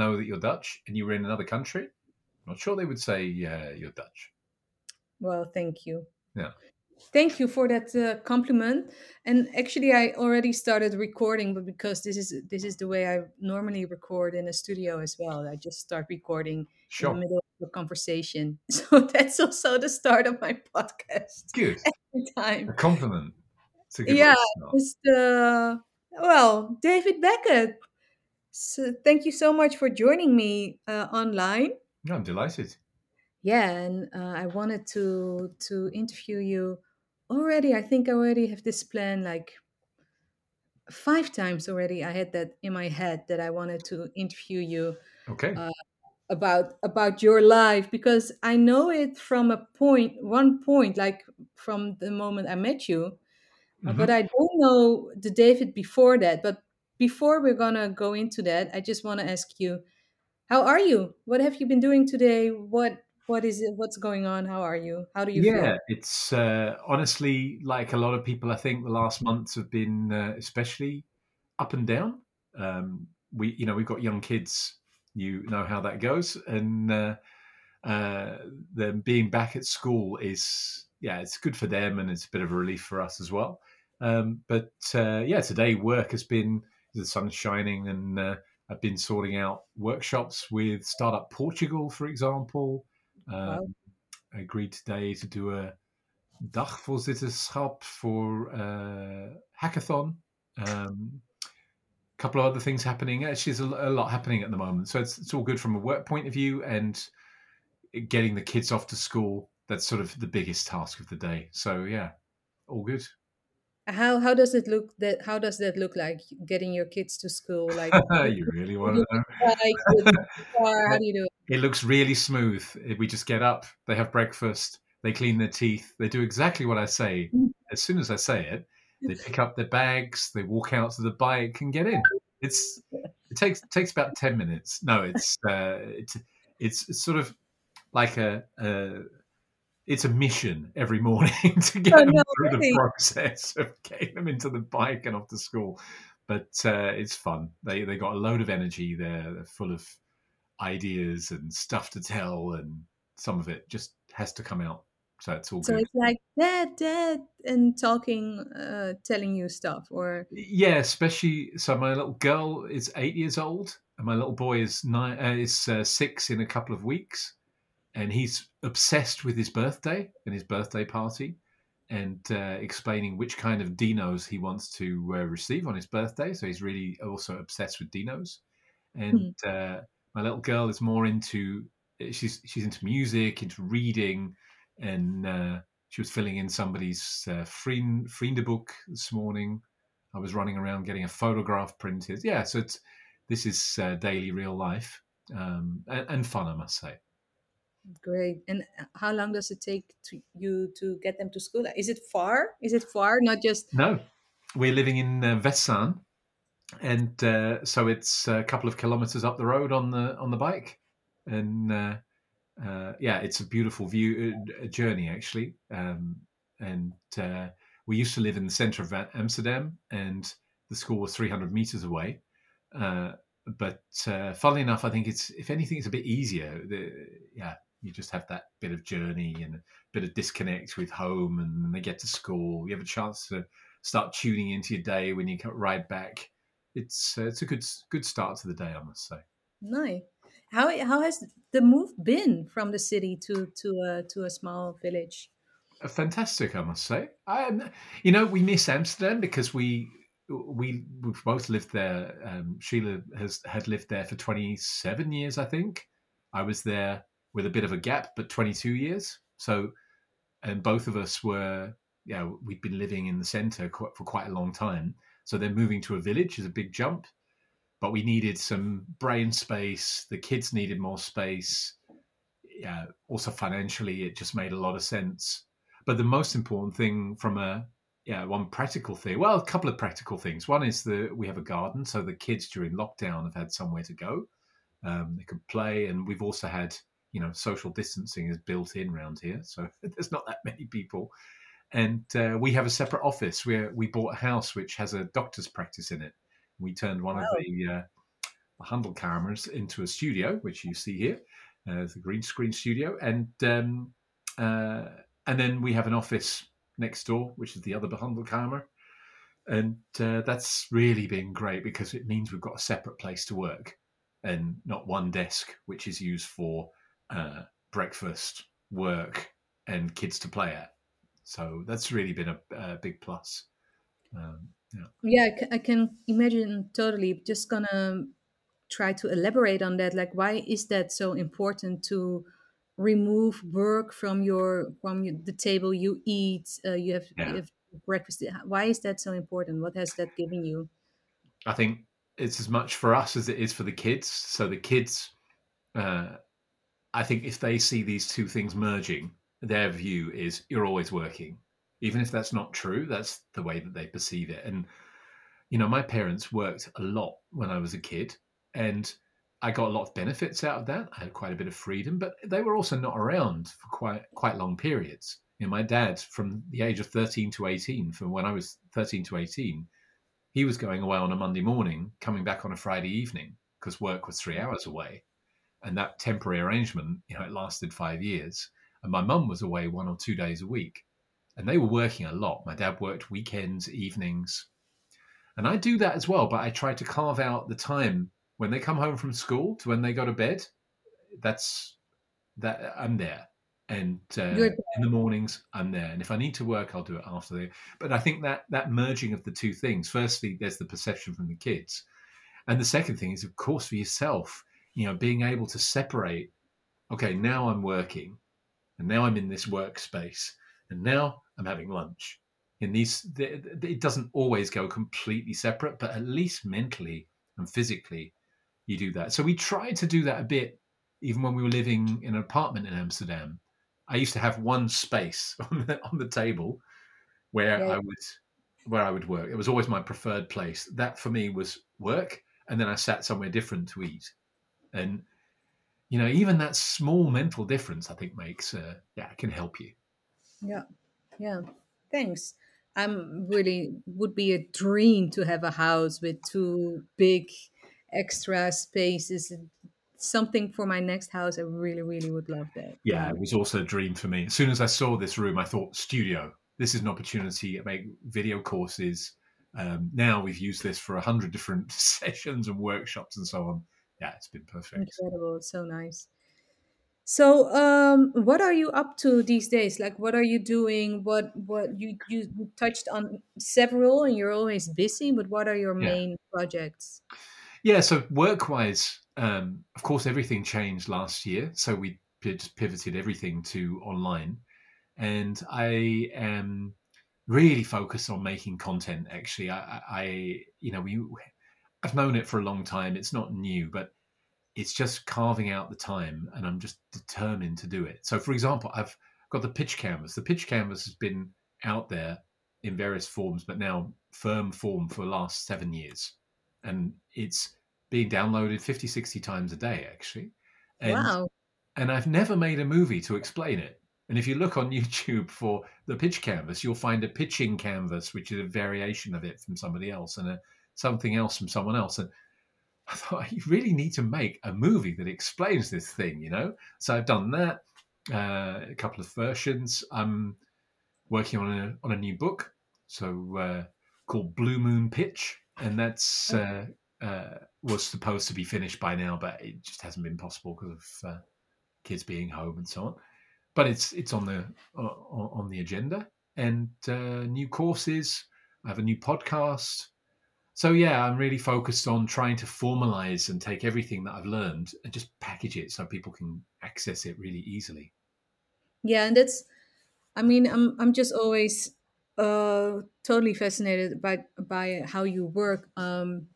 know that you're Dutch and you were in another country, I'm not sure they would say uh, you're Dutch. Well, thank you. Yeah. Thank you for that uh, compliment. And actually, I already started recording, but because this is this is the way I normally record in a studio as well. I just start recording Sure. in the middle of a conversation. So that's also the start of my podcast Good. every time. compliment. A good Yeah, way to start. it's the well, David Beckett. So thank you so much for joining me uh, online. No, I'm delighted. Yeah, and uh, I wanted to to interview you already. I think I already have this plan like five times already. I had that in my head that I wanted to interview you Okay. uh, about about your life because I know it from a point, one point, like from the moment I met you. Uh, hmm but I don't know the David before that. But before we're gonna go into that, I just want to ask you, how are you? What have you been doing today? What what is it? What's going on? How are you? How do you feel? Yeah, feel? it's uh, honestly like a lot of people. I think the last months have been uh, especially up and down. Um, we, you know, we've got young kids. You know how that goes, and uh, uh, them being back at school is yeah, it's good for them, and it's a bit of a relief for us as well. Um, but uh, yeah, today work has been the sun's shining, and uh, I've been sorting out workshops with Startup Portugal, for example. Wow. Um, I agreed today to do a dagvoorzitterschap for uh, hackathon. Um, a couple of other things happening. Actually, there's a, a lot happening at the moment, so it's, it's all good from a work point of view and getting the kids off to school. That's sort of the biggest task of the day. So yeah, all good. How how does it look that how does that look like getting your kids to school? Like you really want to know? bike, with the car, how do you do it? It looks really smooth. We just get up, they have breakfast, they clean their teeth, they do exactly what I say. As soon as I say it, they pick up their bags, they walk out to the bike and get in. It's it takes it takes about ten minutes. No, it's uh, it's it's it's sort of like a, a it's a mission every morning to get Oh them no, through the process of getting them into the bike and off to school. But uh, it's fun. They they got a load of energy. They're, they're full of ideas and stuff to tell, and some of it just has to come out. So it's all So good. it's like dad, dad, and talking, uh, telling you stuff, or Yeah, especially so. My little girl is eight years old, and my little boy is nine. Uh, is uh, six in a couple of weeks, and he's obsessed with his birthday and his birthday party, and uh, explaining which kind of dinos he wants to uh, receive on his birthday. So he's really also obsessed with dinos, and Hmm. uh, my little girl is more into she's she's into music, into reading, and uh, she was filling in somebody's uh, friend book this morning. I was running around getting a photograph printed. Yeah, so it's this is uh, daily real life um, and, and fun, I must say. Great. And how long does it take to you to get them to school? Is it far? Is it far? Not just No, we're living in uh, and uh, so it's a couple of kilometers up the road on the on the bike, and uh, uh, yeah, it's a beautiful view uh, journey actually. Um, and uh, we used to live in the center of Amsterdam, and the school was 300 meters away. Uh, but uh, funnily enough, I think it's if anything, it's a bit easier. The, yeah, you just have that bit of journey and a bit of disconnect with home, and then they get to school. You have a chance to start tuning into your day when you ride back. It's uh, it's a good good start to the day, I must say. nice. How how has the move been from the city to to a to a small village? Uh, Fantastic, I must say. I, you know, we miss Amsterdam because we we we've both lived there. Um, Sheila has had lived there for twenty seven years, I think. I was there with a bit of a gap, but twenty two years. So, and both of us were, yeah, we'd been living in the centre for quite a long time. So then moving to a village is a big jump, but we needed some brain space. The kids needed more space. Yeah, also financially, it just made a lot of sense. But the most important thing from a yeah, one practical thing. Well, a couple of practical things. One is that we have a garden, so the kids during lockdown have had somewhere to go. Um, they could play, and we've also had you know social distancing is built in around here, so there's not that many people. And uh, we have a separate office where we bought a house which has a doctor's practice in it. We turned one of Wow. the uh, Behandelkamers into a studio, which you see here, uh, the green screen studio, and um, uh, and then we have an office next door, which is the other Behandelkamer, and uh, that's really been great because it means we've got a separate place to work and not one desk which is used for uh, breakfast, work, and kids to play at. So that's really been a, a big plus. Um, yeah. Yeah, I can imagine totally. Just gonna try to elaborate on that. Like, why is that so important to remove work from your from your, the table you eat? Uh, you have you have breakfast. Why is that so important? What has that given you? I think it's as much for us as it is for the kids. So the kids, uh, I think if they see these two things merging, their view is you're always working. Even if that's not true, that's the way that they perceive it. And, you know, my parents worked a lot when I was a kid, and I got a lot of benefits out of that. I had quite a bit of freedom, but they were also not around for quite quite long periods. You know, my dad, from the age of 13 to 18, from when I was 13 to 18, he was going away on a Monday morning, coming back on a Friday evening because work was three mm. hours away. And that temporary arrangement, you know, it lasted five years. And my mum was away one or two days a week. And they were working a lot. My dad worked weekends, evenings. And I do that as well, but I try to carve out the time when they come home from school to when they go to bed. That's that I'm there. And uh, in the mornings, I'm there. And if I need to work, I'll do it after the. But I think that that merging of the two things. Firstly, there's the perception from the kids, and the second thing is, of course, for yourself. You know, being able to separate. Okay, now I'm working, and now I'm in this workspace, and now I'm having lunch. In these, th- th- it doesn't always go completely separate, but at least mentally and physically, you do that. So we tried to do that a bit, even when we were living in an apartment in Amsterdam. I used to have one space on the, on the table where yeah, I would where I would work. It was always my preferred place. That for me was work, and then I sat somewhere different to eat. And you know, even that small mental difference, I think, makes uh, yeah, can help you. yeah, yeah. Thanks. I'm really would be a dream to have a house with two big extra spaces. Something for my next house. I really, really would love that. Yeah, it was also a dream for me. As soon as I saw this room, I thought studio. This is an opportunity to make video courses. Um, now we've used this for a hundred different sessions and workshops and so on. Yeah, it's been perfect. Incredible. It's so nice. So, um, what are you up to these days? Like, what are you doing? What what you you touched on several, and you're always busy. But what are your Yeah. main projects? Yeah, so work-wise, um, of course, everything changed last year, so we just pivoted everything to online, and I am really focused on making content. Actually, I, I you know, we, I've known it for a long time. It's not new, but it's just carving out the time, and I'm just determined to do it. So, for example, I've got the pitch canvas. The pitch canvas has been out there in various forms, but now firm form for the last seven years and it's being downloaded 50 60 times a day actually and Wow. and i've never made a movie to explain it and if you look on youtube for the pitch canvas you'll find a pitching canvas which is a variation of it from somebody else and a, something else from someone else and i thought you really need to make a movie that explains this thing you know so i've done that uh, a couple of versions i'm working on a on a new book so uh, called blue moon pitch and that's uh, uh, was supposed to be finished by now, but it just hasn't been possible because of uh, kids being home and so on. But it's it's on the on, on the agenda and uh, new courses. I have a new podcast. So yeah, I'm really focused on trying to formalize and take everything that I've learned and just package it so people can access it really easily. Yeah, and that's. I mean, I'm I'm just always uh totally fascinated by by how you work. Um,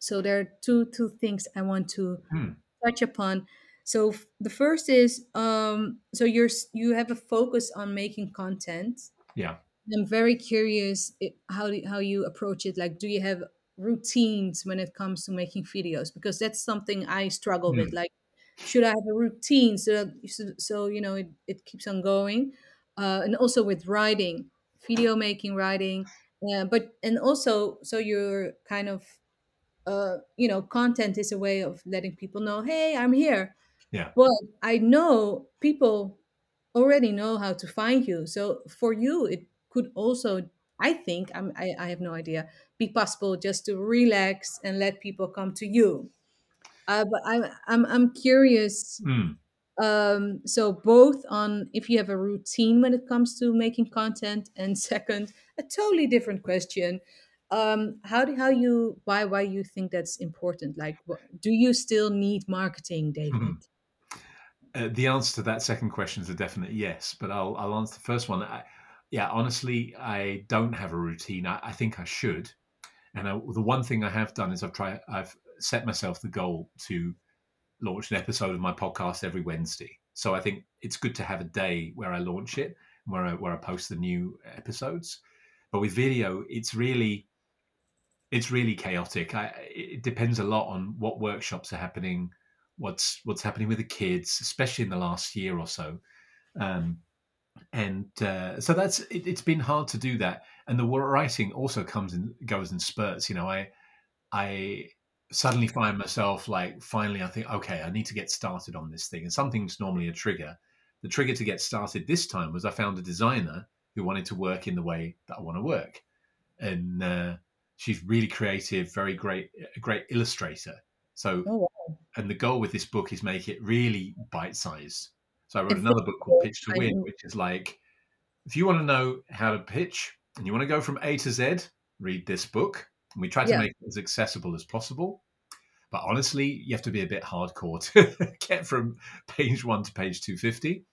so there are two two things I want to Hmm. touch upon. So f- the first is um, so you're you have a focus on making content. Yeah. I'm very curious how how you approach it. Like, do you have routines when it comes to making videos? Because that's something I struggle with. Hmm. Like, should I have a routine so that so, so you know it, it keeps on going? Uh, and also with writing, video making, writing, uh, but and also so you're kind of uh, you know, content is a way of letting people know, hey, I'm here. Yeah. But I know people already know how to find you. So for you, it could also, I think, I'm, I, I have no idea, be possible just to relax and let people come to you. Uh, but I'm, I'm, I'm curious. Mm. Um, so both on if you have a routine when it comes to making content, and second, a totally different question. Um, how do how you why why you think that's important? Like, do you still need marketing, David? Mhm. Uh, the answer to that second question is a definite yes, but I'll I'll answer the first one. I, yeah, honestly, I don't have a routine. I, I think I should, and I, the one thing I have done is I've tried. I've set myself the goal to launch an episode of my podcast every Wednesday. So I think it's good to have a day where I launch it, where I where I post the new episodes. But with video, it's really it's really chaotic. I, it depends a lot on what workshops are happening, what's what's happening with the kids, especially in the last year or so. Um, and uh, so that's it, it's been hard to do that. And the writing also comes and goes in spurts. You know, I I suddenly find myself like finally I think okay I need to get started on this thing and something's normally a trigger the trigger to get started this time was I found a designer who wanted to work in the way that I want to work and uh, she's really creative very great a great illustrator so Oh, wow. and the goal with this book is make it really bite-sized so I wrote And another book called Pitch to Win which is like if you want to know how to pitch and you want to go from A to Z read this book and we try to Yeah. make it as accessible as possible. But honestly, you have to be a bit hardcore to get from page one to page 250.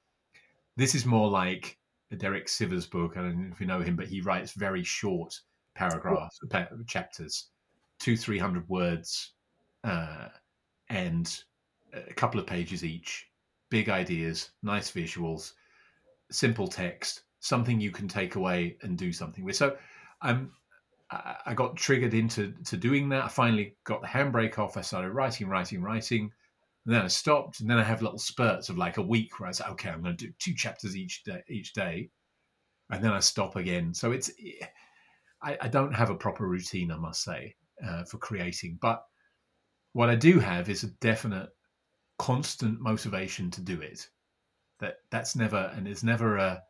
This is more like a Derek Sivers book. I don't know if you know him, but he writes very short paragraphs, pa- chapters, two, 300 words, uh, and a couple of pages each. Big ideas, nice visuals, simple text, something you can take away and do something with. So I I got triggered into to doing that. I finally got the handbrake off. I started writing, writing, writing. And then I stopped, and then I have little spurts of like a week where I say, "Okay, I'm going to do two chapters each day, each day," and then I stop again. So it's I, I don't have a proper routine, I must say, uh, for creating. But what I do have is a definite, constant motivation to do it. That that's never, and it's never a.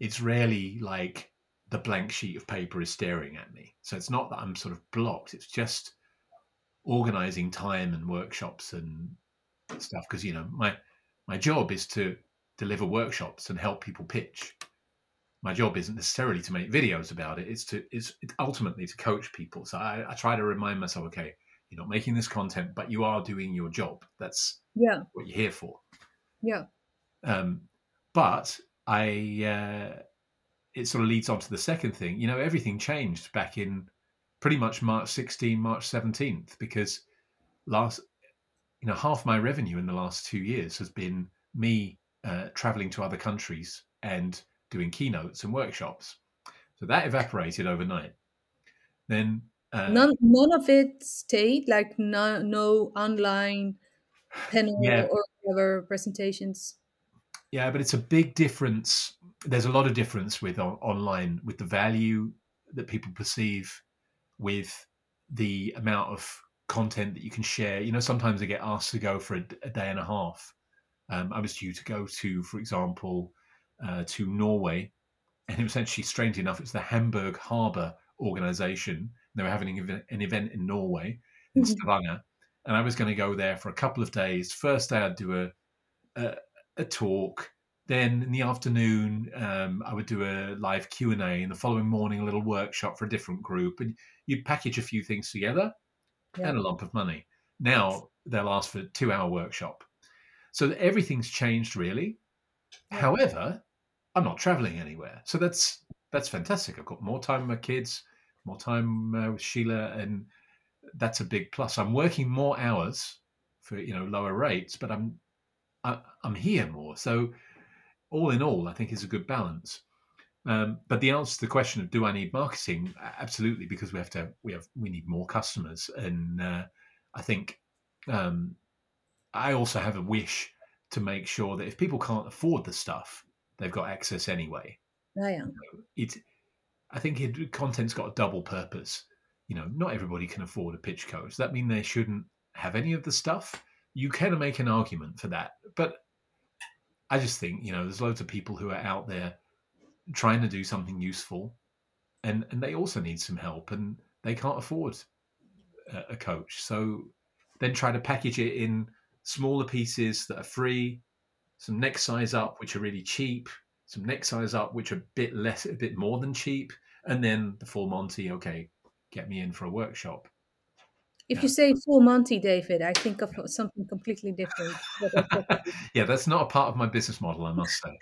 It's rarely like the blank sheet of paper is staring at me. So it's not that I'm sort of blocked. It's just organizing time and workshops and stuff. Because you know, my my job is to deliver workshops and help people pitch. My job isn't necessarily to make videos about it. It's to it's, it's ultimately to coach people. So I, I try to remind myself, okay, you're not making this content, but you are doing your job. That's Yeah, what you're here for. yeah, Um, but I, uh, it sort of leads on to the second thing. You know, everything changed back in pretty much March 16, March 17th, because last, you know, half my revenue in the last two years has been me uh, traveling to other countries and doing keynotes and workshops. So that evaporated overnight. Then uh, none none of it stayed. Like no no online panel Yeah. or whatever presentations. Yeah, but it's a big difference. There's a lot of difference with on, online with the value that people perceive with the amount of content that you can share. You know, sometimes I get asked to go for a, a day and a half. Um, I was due to go to, for example, uh, to Norway, and it was actually strangely enough, it's the Hamburg Harbour Organization. They were having an event, in Norway, in Mhm. Stavanger, and I was going to go there for a couple of days. First day, I'd do a a, a talk. Then in the afternoon, um, I would do a live Q and A, and the following morning, a little workshop for a different group, and you'd package a few things together Yeah. and a lump of money. Now they'll ask for a two-hour workshop, so everything's changed really. However, I'm not traveling anywhere, so that's that's fantastic. I've got more time with my kids, more time uh, with Sheila, and that's a big plus. I'm working more hours for you know lower rates, but I'm I, I'm here more. So all in all, I think is a good balance. Um, but the answer to the question of do I need marketing? Absolutely, because we have to. We have we need more customers, and uh, I think um, I also have a wish to make sure that if people can't afford the stuff, they've got access anyway. Yeah, yeah. It, I think it, content's got a double purpose. you know, not everybody can afford a pitch coach. Does that mean they shouldn't have any of the stuff? You can make an argument for that, but I just think you know there's loads of people who are out there trying to do something useful, and and they also need some help, and they can't afford a, a coach. So then try to package it in smaller pieces that are free, some next size up which are really cheap, some next size up which are a bit less, a bit more than cheap, and then the full Monty. Okay, get me in for a workshop. If you say full Monty, David, I think of something completely different. yeah, that's not a part of my business model, I must say.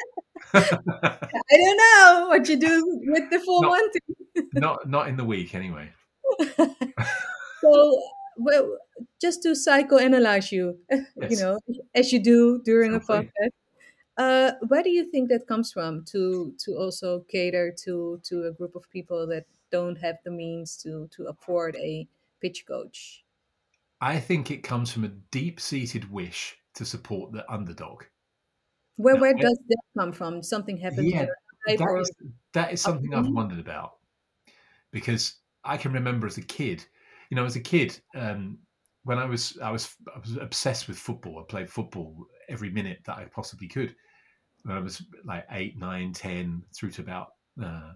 I don't know what you do with the full Not- Monty. not not in the week anyway. so, well, just to psychoanalyze you, you know, as you do during a podcast. Uh, where do you think that comes from to to also cater to to a group of people that don't have the means to to afford a pitch coach? I think it comes from a deep-seated wish to support the underdog. Where No, where I- does that come from? Something happened Yeah, to your life, That or is, that is something I've wondered about because I can remember as a kid, you know, as a kid, um, when I was I was I was obsessed with football. I played football every minute that I possibly could. When I was like eight, nine, ten, through to about uh,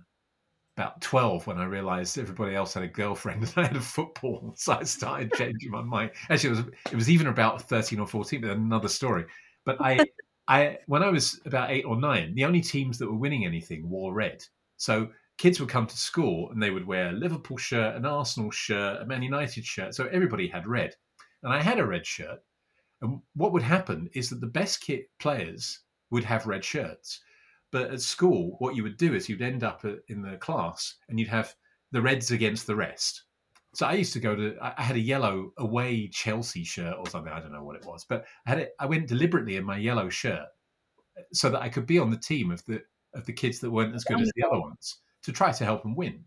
about twelve, when I realised everybody else had a girlfriend and I had a football, so I started changing my mind. Actually, it was it was even about thirteen or fourteen, but another story. But I I when I was about eight or nine, the only teams that were winning anything wore red. So kids would come to school and they would wear a Liverpool shirt, an Arsenal shirt, a Man United shirt. So everybody had red. And I had a red shirt. And what would happen is that the best kit players would have red shirts. But at school, what you would do is you'd end up uh, in the class and you'd have the reds against the rest. So I used to go to. I had a yellow away Chelsea shirt or something. I don't know what it was, but I had it. I went deliberately in my yellow shirt uh, so that I could be on the team of the of the kids that weren't as good as the other ones to try to help them win.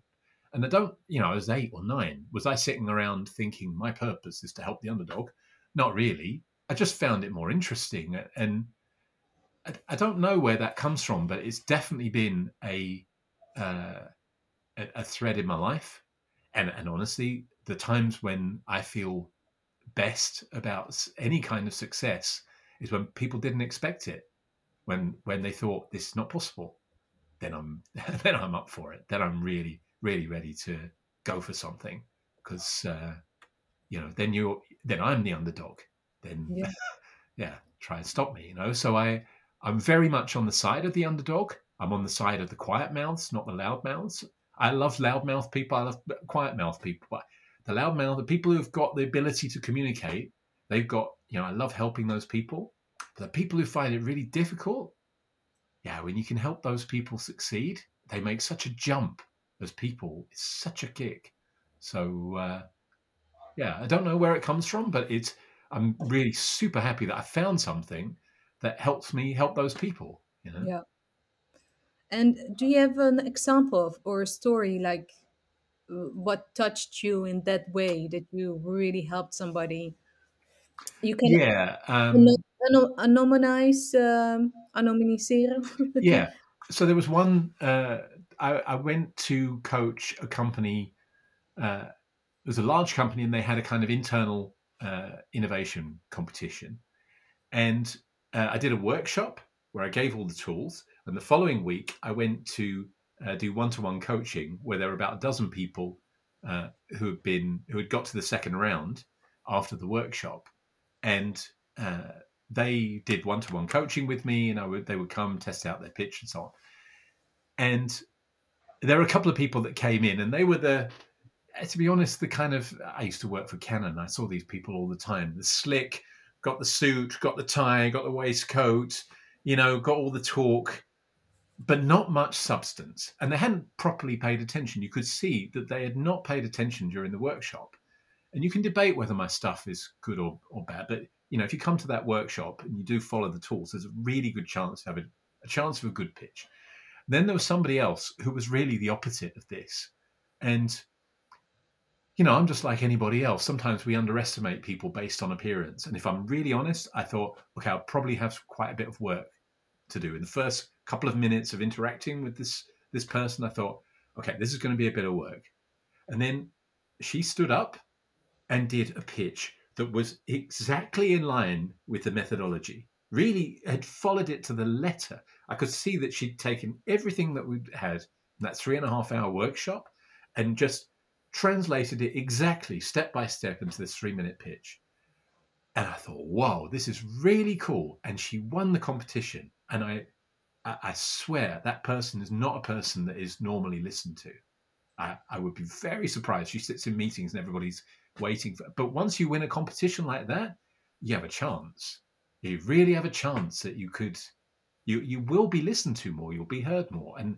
And I don't, you know, I was eight or nine. Was I sitting around thinking my purpose is to help the underdog? Not really. I just found it more interesting, and I, I don't know where that comes from, but it's definitely been a uh, a, a thread in my life. And and honestly, the times when I feel best about any kind of success is when people didn't expect it when when they thought this is not possible then i'm then i'm up for it then i'm really really ready to go for something because uh you know then you're then i'm the underdog then Yeah. yeah try and stop me you know so i i'm very much on the side of the underdog. I'm on the side of the quiet mouths not the loud mouths. I love loudmouth people. I love quiet mouth people but the loudmouth the people who've got the ability to communicate they've got you know i love helping those people. But the people who find it really difficult yeah when you can help those people succeed they make such a jump as people. It's such a kick. So uh yeah i don't know where it comes from but it's i'm really super happy that i found something that helps me help those people you know Yeah. And do you have an example of, or a story like uh, what touched you in that way that you really helped somebody? You can yeah um ano- ano- anonymize, um, anonymiseren. yeah so there was one uh i, I went to coach a company uh it was a large company and they had a kind of internal uh, innovation competition and uh, i did a workshop where i gave all the tools and the following week i went to uh, do one-to-one coaching where there were about a dozen people uh, who had been who had got to the second round after the workshop. And uh, they did one-to-one coaching with me and I would, they would come test out their pitch and so on. And there were a couple of people that came in and they were the uh, to be honest the kind of i used to work for canon. I saw these people all the time. The slick got the suit got the tie got the waistcoat you know got all the talk but not much substance. And they hadn't properly paid attention. You could see that they had not paid attention during the workshop. And you can debate whether my stuff is good or, or bad but you know if you come to that workshop and you do follow the tools there's a really good chance to have a, a chance of a good pitch. Then there was somebody else who was really the opposite of this. And, you know, I'm just like anybody else. Sometimes we underestimate people based on appearance. And if I'm really honest, I thought, okay, I'll probably have quite a bit of work to do. In the first couple of minutes of interacting with this this person, I thought, okay, this is going to be a bit of work. And then she stood up and did a pitch that was exactly in line with the methodology. Really had followed it to the letter. I could see that she'd taken everything that we'd had in that three and a half hour workshop and just translated it exactly step by step into this three minute pitch. And I thought, wow, this is really cool. And she won the competition. And I, I swear that person is not a person that is normally listened to. I, I would be very surprised. She sits in meetings and everybody's waiting for. But once you win a competition like that, you have a chance. You really have a chance that you could, you you will be listened to more. You'll be heard more. And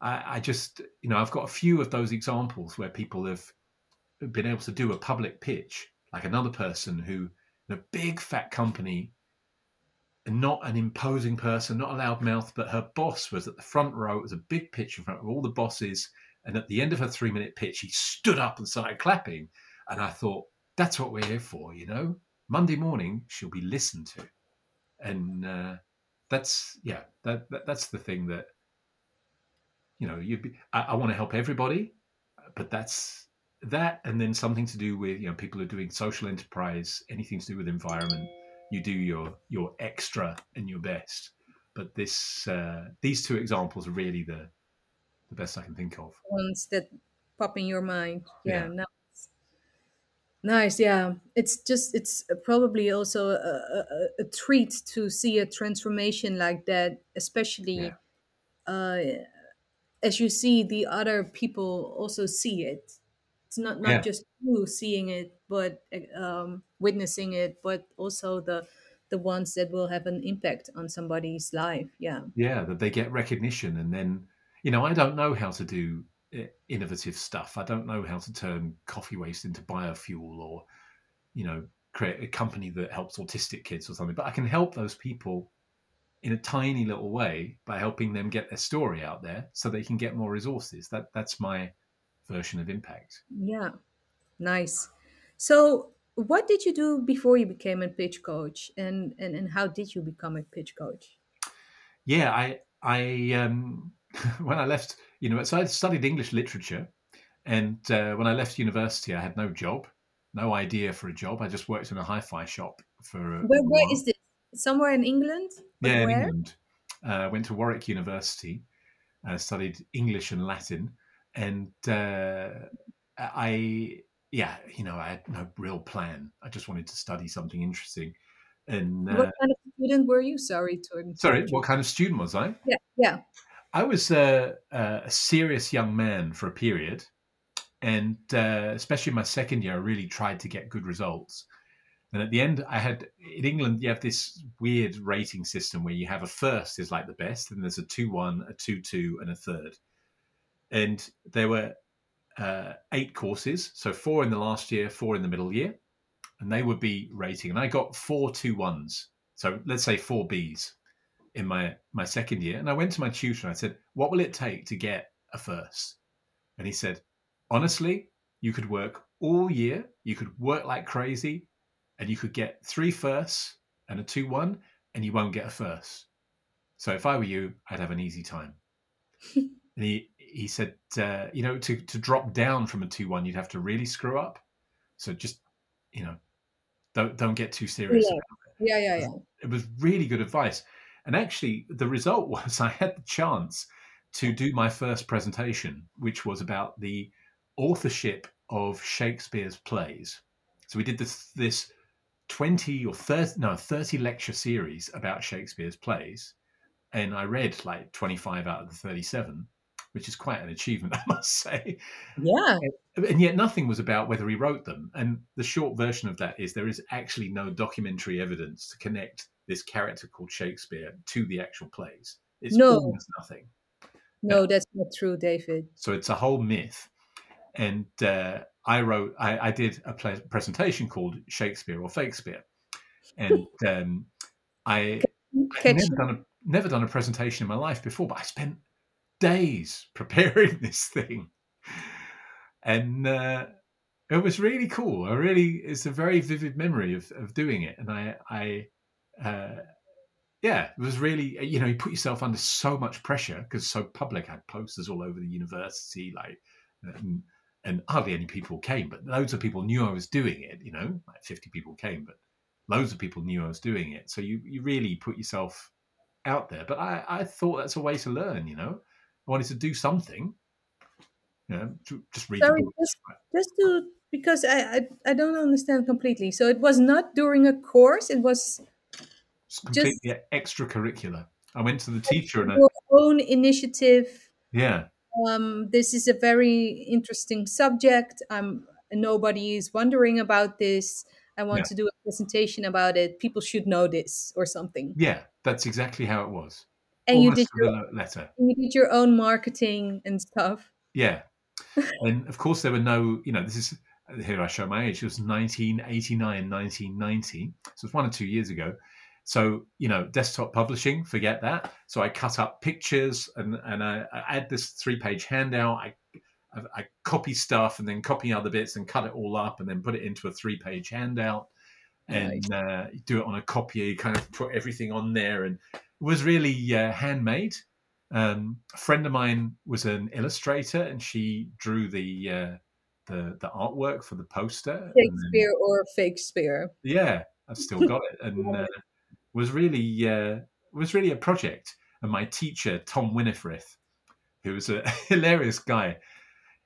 I, I just, you know, I've got a few of those examples where people have been able to do a public pitch, like another person who, in a big fat company, not an imposing person, not a loud mouth, but her boss was at the front row. It was a big pitch in front of all the bosses. And at the end of her three minute pitch, she stood up and started clapping. And I thought, that's what we're here for, you know? Monday morning, she'll be listened to. And uh, that's, yeah, that, that, that's the thing that, you know, you I, I want to help everybody, but that's that. And then something to do with, you know, people are doing social enterprise, anything to do with environment. You do your your extra and your best. But this, uh, these two examples are really the the best I can think of. Ones that pop in your mind. Yeah, Yeah. nice. Nice. Yeah, it's just it's probably also a, a, a treat to see a transformation like that, Yeah. especially uh, as you see the other people also see it. It's not not Yeah. just you seeing it, but um, witnessing it, but also the the ones that will have an impact on somebody's life. Yeah. Yeah. That they get recognition. And then, you know, I don't know how to do uh, innovative stuff. I don't know how to turn coffee waste into biofuel or, you know, create a company that helps autistic kids or something. But I can help those people in a tiny little way by helping them get their story out there so they can get more resources. That that's my version of impact. Yeah. Nice. So, what did you do before you became a pitch coach, and and and how did you become a pitch coach? Yeah, I I um when I left, you know, so I studied English literature, and uh, when I left university, I had no job, no idea for a job. I just worked in a hi-fi shop for a, Where where is this? Somewhere in England, Yeah, in? England. Uh, went to Warwick University, uh, studied English and Latin, and uh, I, yeah, you know, I had no real plan. I just wanted to study something interesting. And What uh, kind of student were you? Sorry sorry, what kind of student was I? Yeah, yeah. I was uh, a serious young man for a period, and uh, especially in my second year, I really tried to get good results. And at the end, I had in England, you have this weird rating system where you have a first is like the best, and there's a two one, a two two, and a third. And there were uh, eight courses, so four in the last year, four in the middle year, and they would be rating. And I got four two ones, so let's say four Bs in my my second year. And I went to my tutor and I said, "What will it take to get a first? And he said, "Honestly, you could work all year, you could work like crazy, and you could get three firsts and a two one, and you won't get a first. So if I were you, I'd have an easy time." And he he said, uh, "You know, to to drop down from a two one, you'd have to really screw up. So just you know, don't don't get too serious Yeah, yeah, yeah, yeah. it was really good advice. And actually, the result was I had the chance to do my first presentation, which was about the authorship of Shakespeare's plays. So we did this this 20 or 30 no 30 lecture series about Shakespeare's plays and I read like 25 out of the 37 which is quite an achievement I must say Yeah. and yet nothing was about whether he wrote them. And the short version of that is there is actually no documentary evidence to connect this character called Shakespeare to the actual plays. It's No, almost nothing. no, that's not true, David. So it's a whole myth. And uh, I wrote, I, I did a presentation called Shakespeare or Fakespeare, and um, I I'd never done a never done a presentation in my life before, but I spent days preparing this thing, and uh, it was really cool. I really, it's a very vivid memory of, of doing it, and I, I, uh, yeah, it was really, you know, you put yourself under so much pressure because so public. I had posters all over the university, like, and, and hardly any people came, but loads of people knew I was doing it. You know, like fifty people came, but loads of people knew I was doing it. So you you really put yourself out there. But I I thought that's a way to learn. You know, I wanted to do something. You know, to just read. Sorry, just just to because I, I I don't understand completely. So it was not during a course. It was It's completely extracurricular. I went to the teacher and I, your own initiative. yeah, Um, this is a very interesting subject. Um, nobody is wondering about this. I want Yeah. to do a presentation about it. People should know this or something. yeah, that's exactly how it was. And you did your, letter. you did your own marketing and stuff. Yeah. and of course, there were no, you know, this is here I show my age. It was 1989, 1990. So it's one or two years ago. So, you know, desktop publishing, forget that. So I cut up pictures and, and I, I add this three page handout. I, I, I copy stuff and then copy other bits and cut it all up and then put it into a three page handout and uh, do it on a copier, kind of put everything on there. And it was really uh, handmade. Um, a friend of mine was an illustrator, and she drew the uh, the the artwork for the poster. and then- Shakespeare or fake spear. yeah, I've still got it, and uh, was really uh, was really a project. And my teacher Tom Winnifrith, who was a hilarious guy,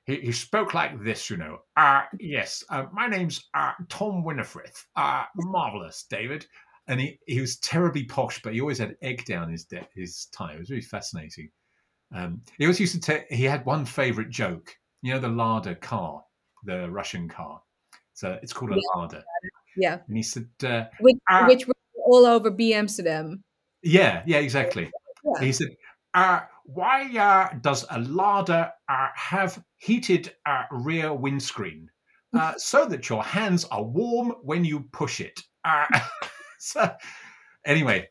he, he spoke like this, you know. Uh, yes, uh, my name's uh, Tom Winnifrith. Uh, marvelous, David. And he, he was terribly posh, but he always had egg down his de- his tie. It was really fascinating. Um, he always used to tell. He had one favorite joke. You know, the Lada car, the Russian car. So it's called a Yeah. Lada. Yeah, And he said, uh, which Ah. which all over B Amsterdam. "Yeah, yeah, exactly." Yeah. He said, uh, "Why uh, does a Lada uh, have heated uh, rear windscreen? Uh, so that your hands are warm when you push it." Uh, so, anyway,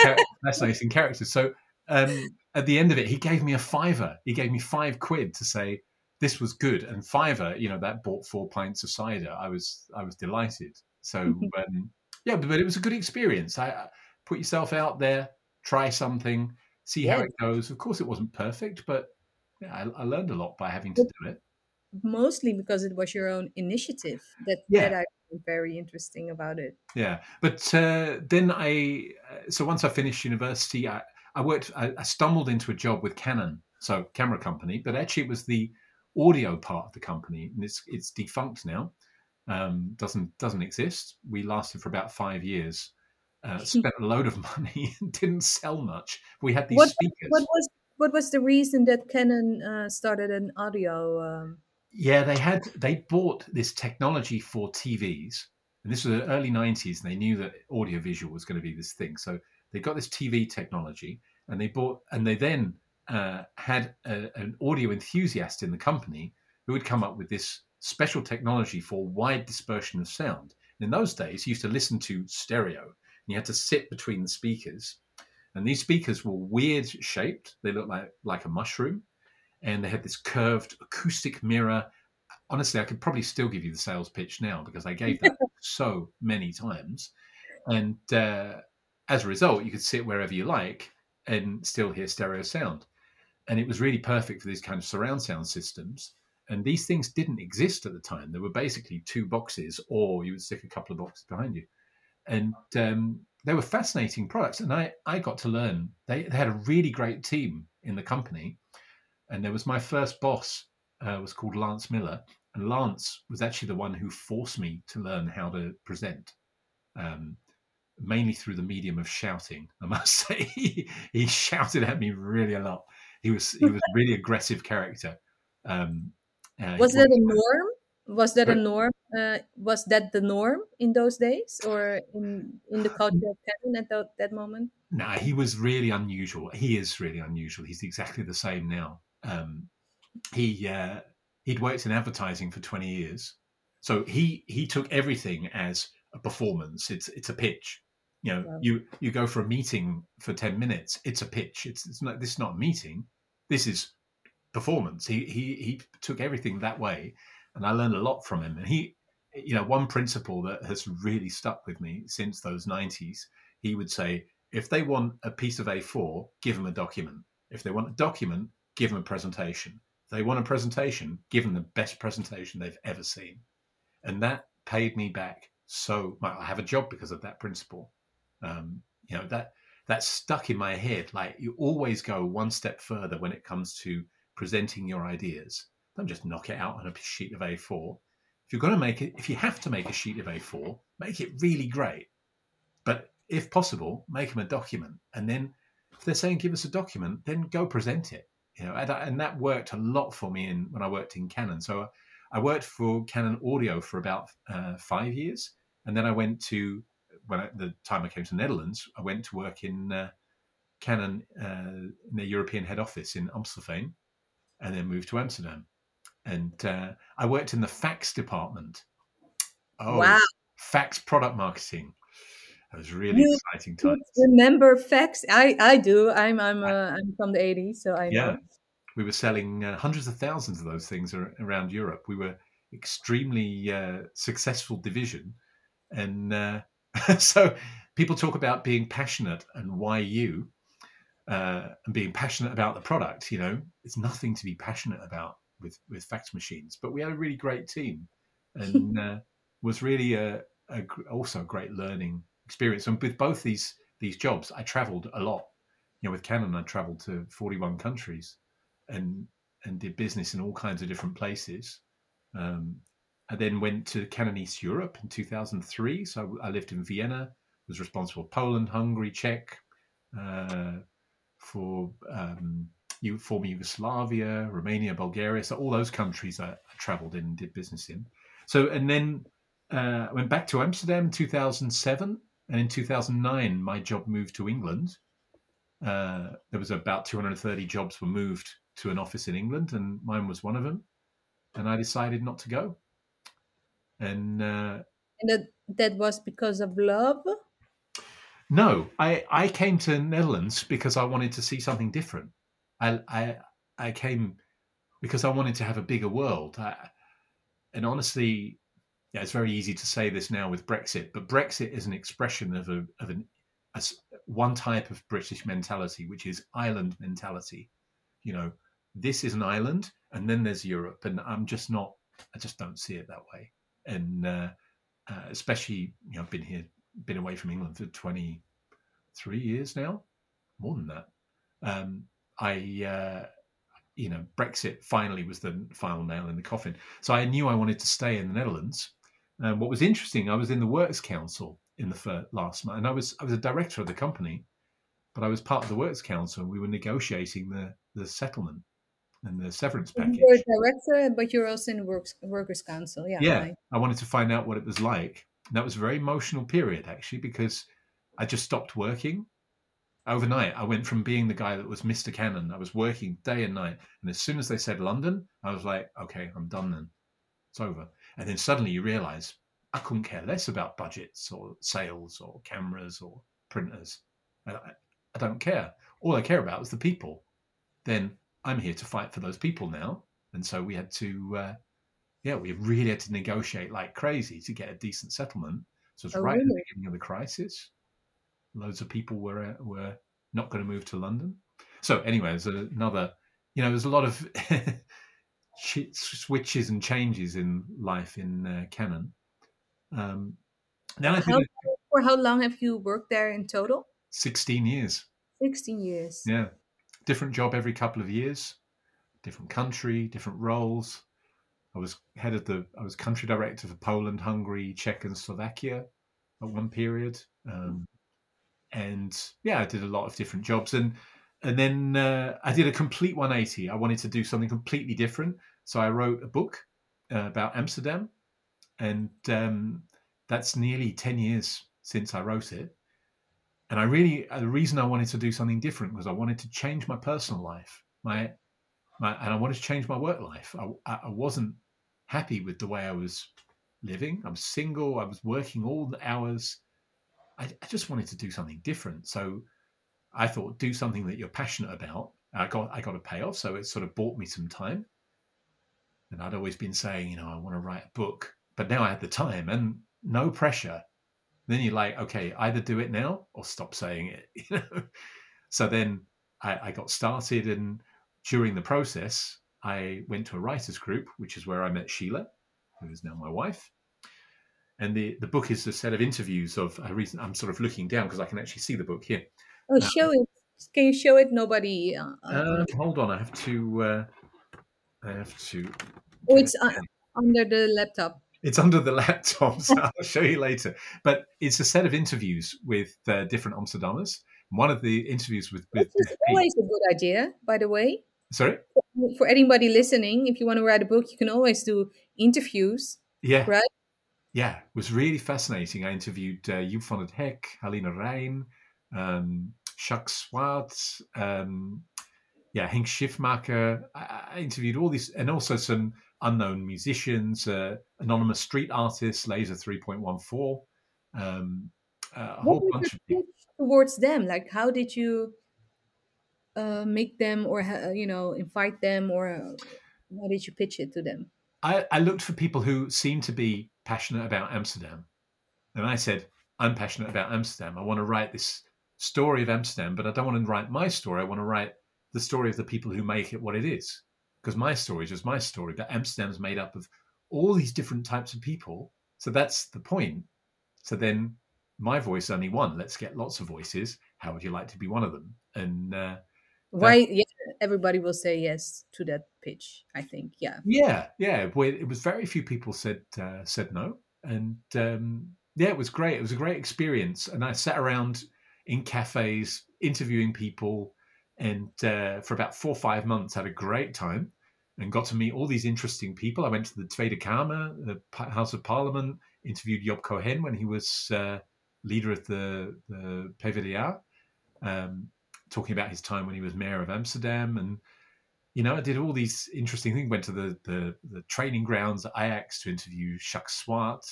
char- fascinating characters. So, um, at the end of it, he gave me a fiver. He gave me five quid to say this was good, and fiver, you know, that bought four pints of cider. I was, I was delighted. So, um, yeah, but, but it was a good experience. I, I put yourself out there, try something, see how it goes. Of course, it wasn't perfect, but yeah, I, I learned a lot by having to do it. Mostly because it was your own initiative. That Yeah. that I very interesting about it. Yeah, but uh, then I uh, so once I finished university, I, I worked. I, I stumbled into a job with Canon, so camera company, but actually it was the audio part of the company, and it's it's defunct now. Um, doesn't doesn't exist. We lasted for about five years. Uh, spent a load of money didn't sell much. We had these What- speakers. What was what was the reason that Canon uh, started an audio? Um, Yeah, they had they bought this technology for TVs, and this was the early '90s. And they knew that audiovisual was going to be this thing, so they got this TV technology, and they bought, and they then uh, had a, an audio enthusiast in the company who would come up with this special technology for wide dispersion of sound. And in those days, you used to listen to stereo, and you had to sit between the speakers, and these speakers were weird shaped. They looked like like a mushroom and they had this curved acoustic mirror. Honestly, I could probably still give you the sales pitch now because I gave that so many times. And uh, as a result, you could sit wherever you like and still hear stereo sound. And it was really perfect for these kind of surround sound systems. And these things didn't exist at the time. There were basically two boxes, or you would stick a couple of boxes behind you. And um, they were fascinating products. And I, I got to learn. They, they had a really great team in the company and there was my first boss uh, was called Lance Miller, and Lance was actually the one who forced me to learn how to present, um, mainly through the medium of shouting. I must say, he, he shouted at me really a lot. He was he was a really aggressive character. Um, uh, was that a norm? Was that a norm? Uh, was that the norm in those days, or in in the culture of Canon at that, that moment? No, he was really unusual. He is really unusual. He's exactly the same now. Um, he uh, he'd worked in advertising for twenty years, so he he took everything as a performance. It's it's a pitch. You know, Wow. you you go for a meeting for ten minutes. It's a pitch. It's it's not this is not a meeting. This is performance. He he he took everything that way, and I learned a lot from him. And he, you know, one principle that has really stuck with me since those nineties. He would say, if they want a piece of A4, give them a document. If they want a document, give them a presentation. they want a presentation, give them the best presentation they've ever seen. And that paid me back so much. I have a job because of that principle. Um, you know, that that's stuck in my head. Like you always go one step further when it comes to presenting your ideas. Don't just knock it out on a sheet of A4. If you're going to make it, if you have to make a sheet of A4, make it really great. But if possible, make them a document. And then if they're saying give us a document, then go present it. You know, and, and that worked a lot for me in when I worked in Canon. So I worked for Canon Audio for about uh, five years, and then I went to when I, the time I came to the Netherlands, I went to work in uh, Canon uh, in the European head office in Amstelveen, and then moved to Amsterdam. And uh, I worked in the fax department. Oh, wow! Fax product marketing. It was really you, exciting times. Remember fax? I I do. I'm I'm uh, I'm from the '80s, so I yeah. know. We were selling uh, hundreds of thousands of those things around Europe. We were extremely uh, successful division, and uh, so people talk about being passionate and why you uh, and being passionate about the product. You know, it's nothing to be passionate about with with fax machines. But we had a really great team, and uh, was really a, a, also a great learning experience. And with both these these jobs, I travelled a lot. You know, with Canon, I travelled to 41 countries, and and did business in all kinds of different places. Um, I then went to Canon East Europe in 2003. So I lived in Vienna, was responsible for Poland, Hungary, Czech, uh, for um, former Yugoslavia, Romania, Bulgaria. So all those countries I, I traveled in and did business in. So, and then uh, I went back to Amsterdam in 2007. And in 2009, my job moved to England. Uh, there was about 230 jobs were moved to an office in England, and mine was one of them. And I decided not to go and uh, and that that was because of love. No, I I came to Netherlands because I wanted to see something different. I I I came because I wanted to have a bigger world. I, and honestly, yeah, it's very easy to say this now with Brexit, but Brexit is an expression of a of an a, one type of British mentality, which is island mentality. You know, this is an island, and then there's Europe, and I'm just not. I just don't see it that way and uh, uh, especially you know I've been here, been away from England for twenty three years now, more than that. Um, I uh, you know Brexit finally was the final nail in the coffin, so I knew I wanted to stay in the Netherlands. And what was interesting, I was in the Works Council in the first, last month, and I was I was a director of the company, but I was part of the Works Council, and we were negotiating the the settlement and the severance package. You're a director, but you're also in works, workers' council. Yeah. Yeah. Right. I wanted to find out what it was like. And that was a very emotional period, actually, because I just stopped working. Overnight, I went from being the guy that was Mr. Canon, I was working day and night. And as soon as they said London, I was like, okay, I'm done then. It's over. And then suddenly you realize I couldn't care less about budgets or sales or cameras or printers. I, I don't care. All I care about is the people. Then I'm here to fight for those people now. And so we had to, uh, yeah, we really had to negotiate like crazy to get a decent settlement. So it's oh, right really? at the beginning of the crisis. Loads of people were uh, were not going to move to London. So anyway, there's another, you know, there's a lot of switches and changes in life in uh, Canon. Um, then I how, for how long have you worked there in total? 16 years. 16 years. Yeah different job every couple of years, different country, different roles. I was head of the, I was country director for Poland, Hungary, Czech, and Slovakia at one period. Um, and yeah, I did a lot of different jobs. And and then uh, I did a complete 180. I wanted to do something completely different. So I wrote a book uh, about Amsterdam. And um, that's nearly 10 years since I wrote it and I really uh, the reason I wanted to do something different was I wanted to change my personal life, my my and I wanted to change my work life. I, I wasn't happy with the way I was living. I was single. I was working all the hours. I, I just wanted to do something different. So I thought, do something that you're passionate about. I got I got a payoff, so it sort of bought me some time. And I'd always been saying, you know, I want to write a book, but now I had the time and no pressure then you're like, okay, either do it now or stop saying it. You know. So then I, I got started, and during the process, I went to a writers group, which is where I met Sheila, who is now my wife. And the, the book is a set of interviews of a reason. I'm sort of looking down because I can actually see the book here. Oh, show it. Can you show it? Nobody. Uh, Um, hold on, I have to. Uh, I have to. oh, it's uh, under the laptop. It's under the laptop, so I'll show you later. But it's a set of interviews with uh, different Amsterdammers. One of the interviews with, with This is always a good idea, by the way. Sorry, For anybody listening, if you want to write a book, you can always do interviews. yeah, Right. yeah, it was really fascinating. I interviewed uh, Joep van het Hek, Helena Rijn, um, Jacques Swart, um, yeah, Henk Schiffmacher. I, I interviewed all these, and also some unknown musicians, uh, anonymous street artists, Laser 3.14, um, uh, a What whole was bunch your of people. towards them? Like, how did you uh, make them, or you know, invite them, or uh, how did you pitch it to them? I, I looked for people who seemed to be passionate about Amsterdam. And I said, I'm passionate about Amsterdam. I want to write this story of Amsterdam, but I don't want to write my story. I want to write the story of the people who make it what it is. Because my story is just my story, but Amsterdam's made up of all these different types of people. So that's the point. So then my voice only one. Let's get lots of voices. How would you like to be one of them? And uh, Why? Yeah, everybody will say yes to that pitch. I think. Yeah. Yeah, yeah. Well, it was very few people said uh, said no, and um, yeah, it was great. It was a great experience, and I sat around in cafes interviewing people, and uh, for about four or five months had a great time, and got to meet all these interesting people. I went to the Tweede Kamer, the House of Parliament, interviewed Job Cohen when he was uh, leader of the the PvdA, um, talking about his time when he was mayor of Amsterdam and you know, I did all these interesting things. Went to the the, the training grounds at Ajax to interview Jacques Swart.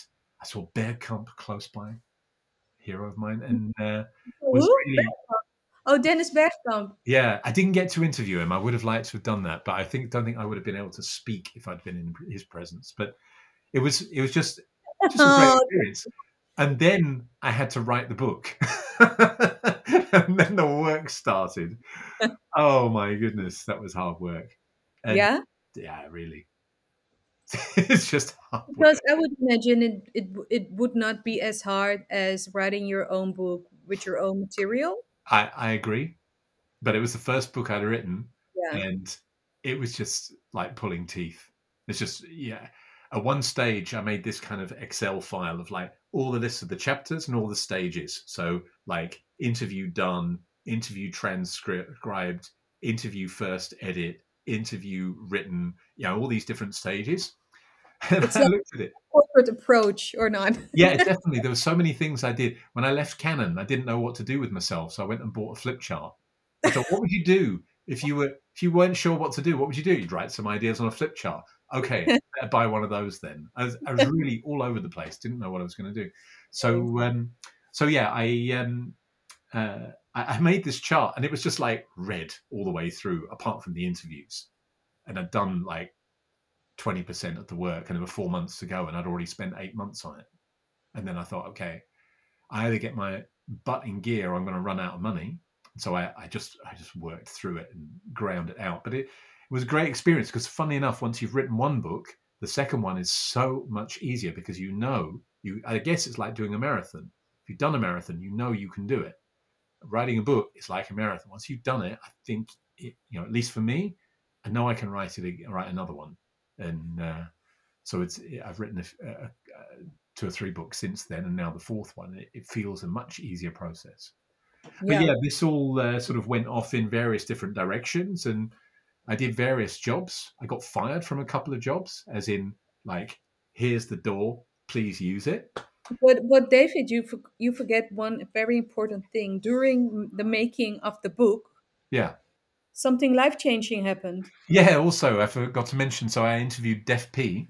I saw Bergkamp close by, hero of mine, and uh, was really Oh, Dennis Bergkamp. yeah. I didn't get to interview him. I would have liked to have done that, but I think don't think I would have been able to speak if I'd been in his presence. But it was it was just just a great Oh, experience. And then I had to write the book, and then the work started. Oh my goodness, that was hard work. And yeah. yeah, really. it's just hard work. Because I would imagine it, it it would not be as hard as writing your own book with your own material. I, I agree. But it was the first book I'd written, Yeah. and it was just like pulling teeth. It's just, yeah. At one stage, I made this kind of Excel file of like all the lists of the chapters and all the stages. So, like, interview done, interview transcribed, interview first edit, interview written, you know, all these different stages. And It's I looked at it. Corporate approach or not? yeah, definitely. There were so many things I did. When I left Canon, I didn't know what to do with myself, so I went and bought a flip chart. I thought, what would you do if you were if you weren't sure what to do? What would you do? You'd write some ideas on a flip chart. Okay, better buy one of those then. I was, I was really all over the place. Didn't know what I was going to do. So um, so yeah, I um, uh, I, I made this chart, and it was just like red all the way through, apart from the interviews. And I'd done like twenty percent of the work, and there were four months to go, and I'd already spent eight months on it. And then I thought, okay, I either get my butt in gear, or I'm going to run out of money. So I, I just I just worked through it and ground it out. But it was a great experience because, funny enough, once you've written one book, the second one is so much easier because you know you. I guess it's like doing a marathon. If you've done a marathon, you know you can do it. Writing a book is like a marathon. Once you've done it, I think it, you know at least for me, I know I can write it write another one, and uh, so it's I've written a, a- a- two or three books since then, and now the fourth one. It, it feels a much easier process. But yeah, this all uh, sort of went off in various different directions, and I did various jobs. I got fired from a couple of jobs, as in like, here's the door, please use it. But but David, you for, you forget one very important thing during the making of the book. Yeah, Something life changing happened. yeah. Also, I forgot to mention. So I interviewed Def P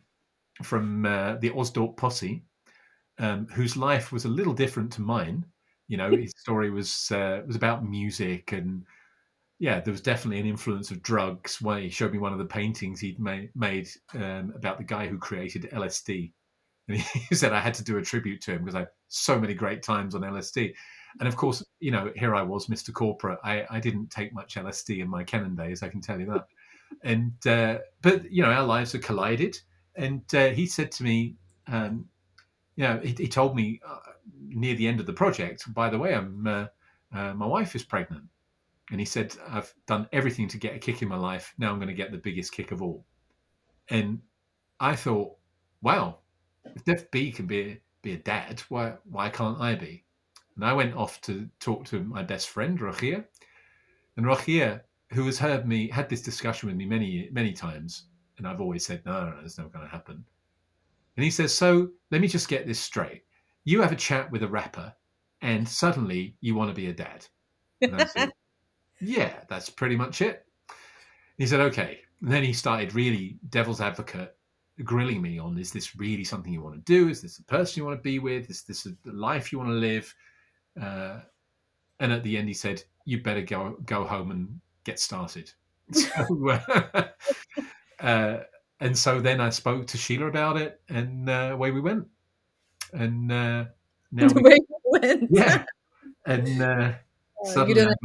from uh, the Osdorp Posse, um, whose life was a little different to mine. You know, his story was uh, was about music and yeah, there was definitely an influence of drugs. When he showed me one of the paintings he'd made, made um, about the guy who created LSD, and he said I had to do a tribute to him because I had so many great times on LSD. And of course, you know, here I was, Mr. Corporate. I, I didn't take much LSD in my Canon days, I can tell you that. And uh, but you know, our lives have collided. And uh, he said to me, um, you know, he, he told me uh, near the end of the project, by the way, I'm uh, uh, my wife is pregnant. And he said, I've done everything to get a kick in my life. Now I'm going to get the biggest kick of all. And I thought, wow, if Def P can be be a dad, why why can't I be? And I went off to talk to my best friend, Rogier. And Rogier, who has heard me, had this discussion with me many, many times. And I've always said, no, no, no it's never going to happen. And he says, so let me just get this straight. You have a chat with a rapper and suddenly you want to be a dad. And I said, yeah, that's pretty much it. He said, okay. And then he started really devil's advocate grilling me on is this really something you want to do? Is this the person you want to be with? Is this the life you want to live? Uh, and at the end, he said, "You better go go home and get started." so, uh, and so then I spoke to Sheila about it, and uh, away we went. And uh, now we, you went. yeah, and uh, Uh, you suddenly got-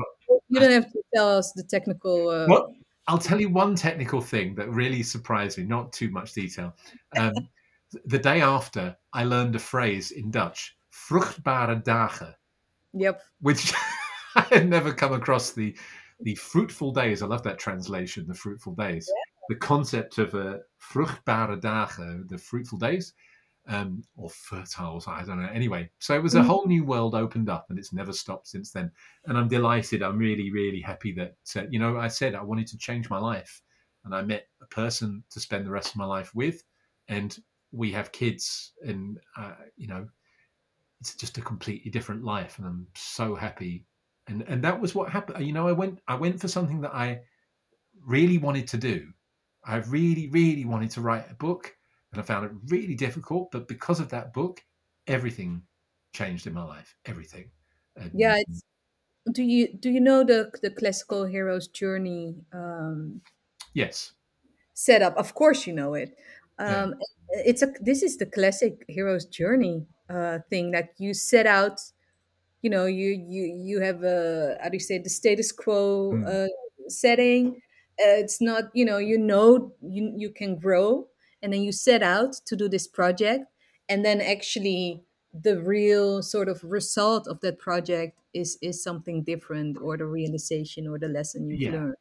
you don't have to tell us the technical. Uh, Well, I'll tell you one technical thing that really surprised me, not too much detail. Um, the day after, I learned a phrase in Dutch, vruchtbare dagen, Yep. which I had never come across the the fruitful days. I love that translation, the fruitful days. The concept of a vruchtbare dagen, the fruitful days, um, or fertiles, I don't know. Anyway, so it was a Mhm. whole new world opened up, and it's never stopped since then. And I'm delighted. I'm really, really happy that uh, you know. I said I wanted to change my life, and I met a person to spend the rest of my life with, and we have kids, and uh, you know, it's just a completely different life, and I'm so happy. And and that was what happened. You know, I went I went for something that I really wanted to do. I really, really wanted to write a book, and I found it really difficult. But because of that book, everything changed in my life. Everything. And, Yeah. It's, do you do you know the the classical hero's journey um, yes. setup? Of course, you know it. Yeah. Um, It's a this is the classic hero's journey uh, thing that you set out. You know, you you you have a how do you say the status quo Mm. uh, setting. Uh, it's not you know you know you you can grow, and then you set out to do this project, and then actually the real sort of result of that project is is something different, or the realization or the lesson you've Yeah. learned.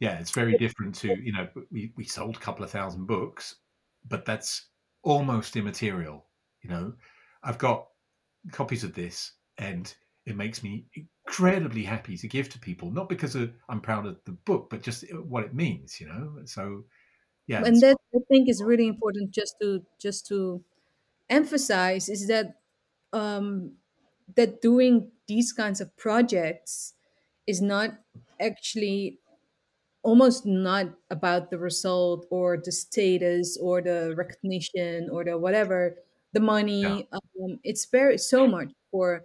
Yeah. It's very different to you know. We we sold a couple of thousand books, but that's almost immaterial. You know, I've got copies of this, and it makes me incredibly happy to give to people. Not because of, I'm proud of the book, but just uh, what it means. You know. So yeah. and that I think is really important just to just to emphasize is that um, that doing these kinds of projects is not actually almost not about the result or the status or the recognition or the whatever the money um, it's very so much for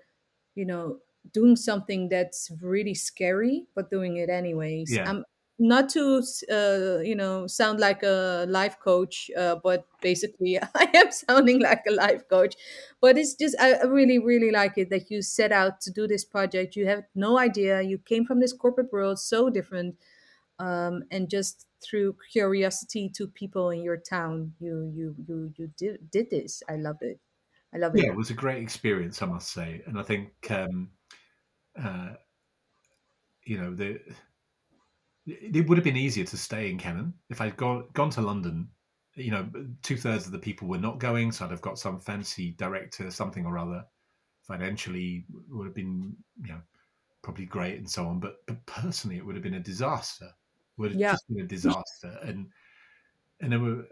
you know doing something that's really scary but doing it anyways Yeah. um not to uh, you know sound like a life coach uh, but basically i am sounding like a life coach. But it's just I, really really like it that you set out to do this project. You have no idea. You came from this corporate world so different um, and just through curiosity to people in your town you you you you did, did this. I love it. I love it. Yeah, it was a great experience, I must say, and I think um, uh, you know the it would have been easier to stay in Canon if I'd gone gone to London. You know, two thirds of the people were not going, so I'd have got some fancy director, something or other. Financially, would have been you know probably great and so on, but but personally, it would have been a disaster. Would have Yeah. just been a disaster, and and there were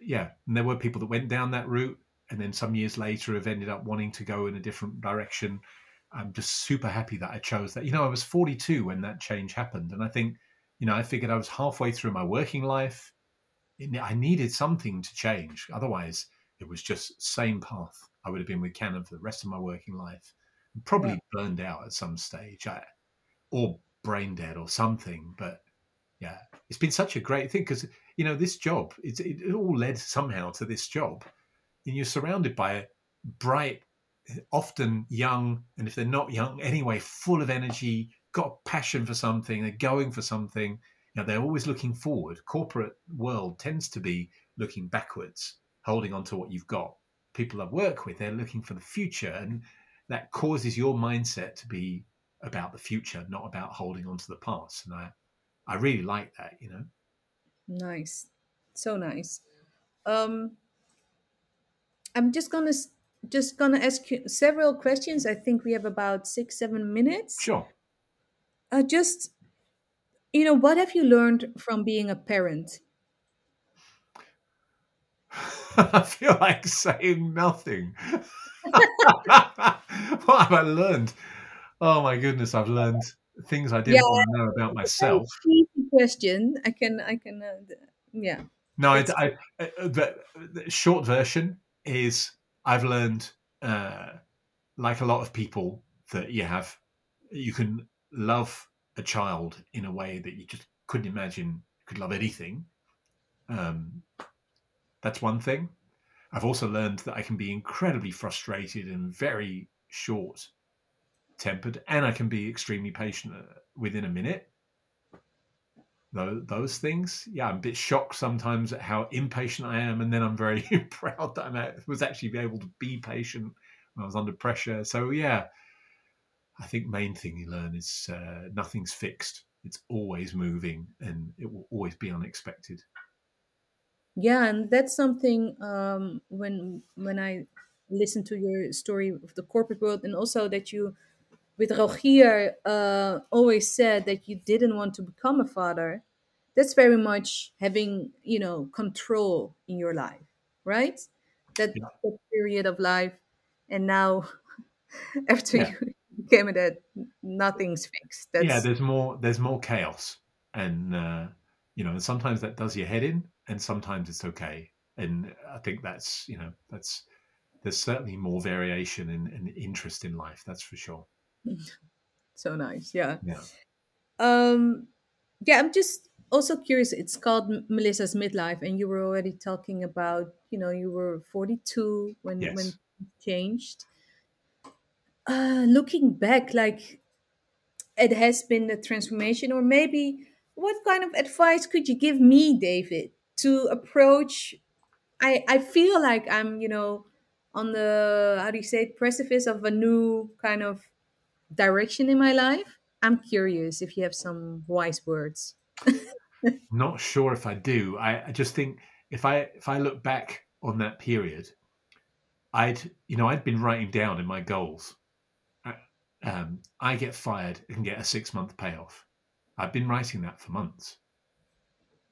yeah, and there were people that went down that route, and then some years later have ended up wanting to go in a different direction. I'm just super happy that I chose that. You know, I was 42 when that change happened, and I think, you know, I figured I was halfway through my working life. I needed something to change. Otherwise, it was just same path. I would have been with Canon for the rest of my working life, probably burned out at some stage, I, or brain dead or something. But yeah, it's been such a great thing because you know this job. It, it all led somehow to this job, and you're surrounded by bright, often young, and if they're not young anyway, full of energy, got passion for something, they're going for something. you know, they're always looking forward. Corporate world tends to be looking backwards, holding on to what you've got. People I work with, they're looking for the future, and that causes your mindset to be about the future, not about holding on to the past. And I, I really like that, you know. Nice, so nice. Um, I'm just gonna just gonna ask you several questions. I think we have about six, seven minutes. Sure. Uh, just you know, what have you learned from being a parent? I feel like saying nothing. what have I learned? Oh my goodness, I've learned things I didn't Yeah, want to know about it's a very myself. question. I can, I can, uh, yeah. No, I, It's I, uh, the, the short version is I've learned, uh, like a lot of people, that you have, you can love a child in a way that you just couldn't imagine you could love anything. Um, that's one thing. I've also learned that I can be incredibly frustrated and very short tempered, and I can be extremely patient uh, within a minute. Those, those things, yeah, I'm a bit shocked sometimes at how impatient I am, and then I'm very proud that I was actually able to be patient when I was under pressure. So yeah, I think main thing you learn is uh, nothing's fixed. It's always moving, and it will always be unexpected. yeah, and that's something um, when when I listen to your story of the corporate world, and also that you with Rogier uh, always said that you didn't want to become a father. That's very much having you know control in your life, right? That, Yeah, that period of life, and now after yeah, you became a dad, nothing's fixed. yeah. There's more. There's more chaos, and uh, you know, and sometimes that does your head in, and sometimes it's okay. And I think that's you know that's there's certainly more variation and, and interest in life. That's for sure. So nice. Yeah. Yeah. Um, yeah, I'm just also curious. It's called M- Melissa's Midlife, and you were already talking about, you know, you were 42 when when Yes. things changed. Uh, looking back, like it has been a transformation, or maybe what kind of advice could you give me, David, to approach? I I feel like I'm, you know, on the how do you say it, precipice of a new kind of direction in my life. I'm curious if you have some wise words. Not sure if I do. I, I just think if I if I look back on that period, I'd you know I'd been writing down in my goals. I, um, I get fired and get a six month payoff. I've been writing that for months,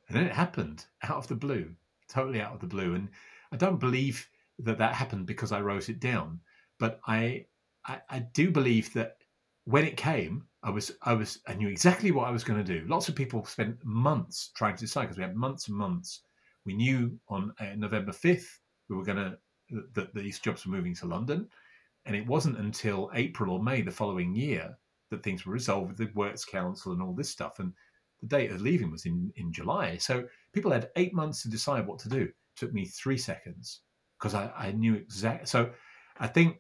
and then it happened out of the blue, totally out of the blue. And I don't believe that that happened because I wrote it down, but I I, I do believe that when it came, I was I was I knew exactly what I was going to do. Lots of people spent months trying to decide because we had months and months. We knew on uh, November fifth we were going to that these jobs were moving to London, and it wasn't until April or May the following year that things were resolved with the Works Council and all this stuff. And the date of leaving was in in July, so people had eight months to decide what to do. It took me three seconds because I, I knew exactly. So I think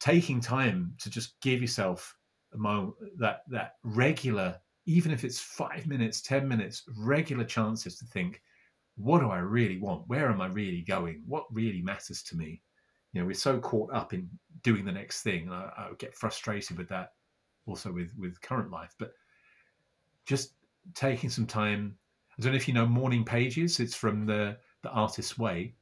taking time to just give yourself moment that that regular even if it's five minutes ten minutes regular chances to think what do i really want where am i really going what really matters to me you know we're so caught up in doing the next thing and I, I get frustrated with that also with with current life but just taking some time i don't know if you know morning pages it's from the the artist's way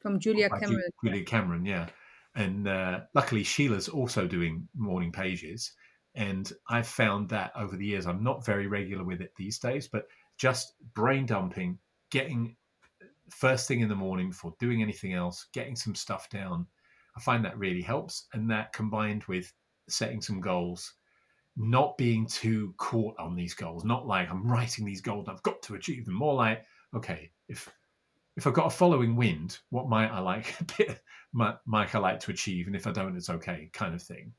From Julia Cameron. Julia Cameron, yeah. And uh, luckily, Sheila's also doing morning pages. And I've found that over the years, I'm not very regular with it these days, but just brain dumping, getting first thing in the morning before doing anything else, getting some stuff down. I find that really helps. And that combined with setting some goals, not being too caught on these goals, not like I'm writing these goals, I've got to achieve them. More like, okay, if if I've got a following wind, what might I like might, might I like to achieve, and if I don't, it's okay, kind of thing.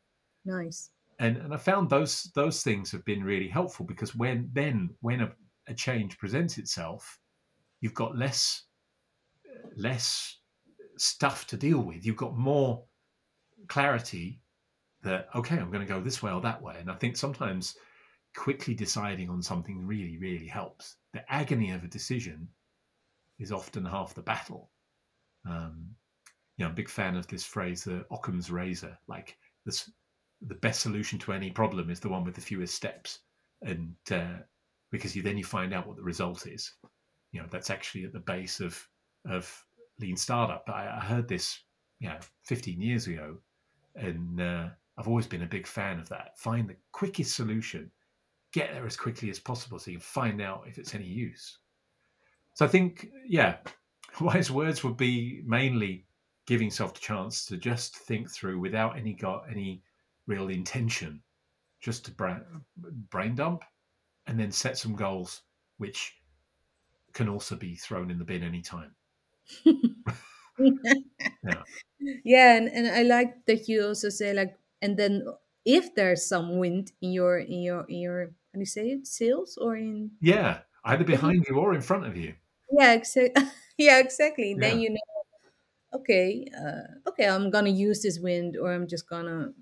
Nice. And and I found those those things have been really helpful because when then when a, a change presents itself, you've got less less stuff to deal with. You've got more clarity that okay, I'm going to go this way or that way. And I think sometimes quickly deciding on something really, really helps. The agony of a decision is often half the battle. Um, you know, I'm a big fan of this phrase, the Occam's razor. Like this, the best solution to any problem is the one with the fewest steps, and uh, because you then you find out what the result is. You know, that's actually at the base of of lean startup. I, I heard this, you know, 15 years ago, and uh, I've always been a big fan of that. Find the quickest solution, get there as quickly as possible, so you can find out if it's any use. So I think, yeah, wise words would be mainly giving yourself the chance to just think through without any got any real intention, just to brain, brain dump, and then set some goals which can also be thrown in the bin anytime. yeah. Yeah, and, and I like that you also say like, and then if there's some wind in your in your in your how do you say it, sails or in yeah, either behind you or in front of you. Yeah, exactly. yeah, exactly. Yeah. Then you know okay, uh, okay, I'm gonna use this wind, or I'm just gonna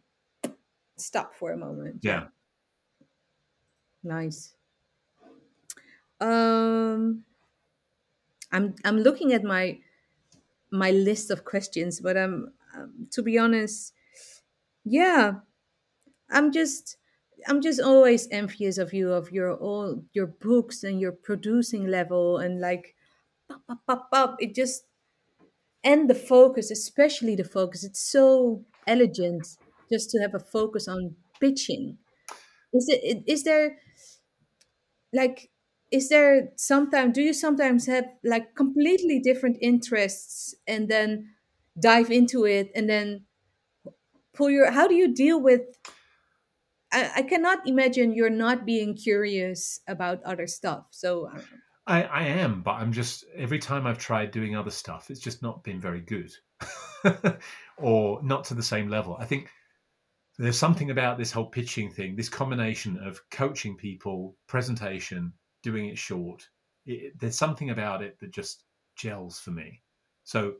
stop for a moment. Yeah. Nice. Um, I'm I'm looking at my my list of questions, but I'm um, to be honest, yeah, I'm just I'm just always envious of you of your all your books and your producing level and like pop, pop, pop, pop. it just and the focus, especially the focus. It's so elegant just to have a focus on pitching. Is it? Is there like? Is there sometimes? Do you sometimes have like completely different interests and then dive into it and then pull your? How do you deal with? I, I cannot imagine you're not being curious about other stuff. So I, I am, but I'm just every time I've tried doing other stuff, it's just not been very good, or not to the same level. I think there's something about this whole pitching thing, this combination of coaching people, presentation, doing it short. It, there's something about it that just gels for me. So,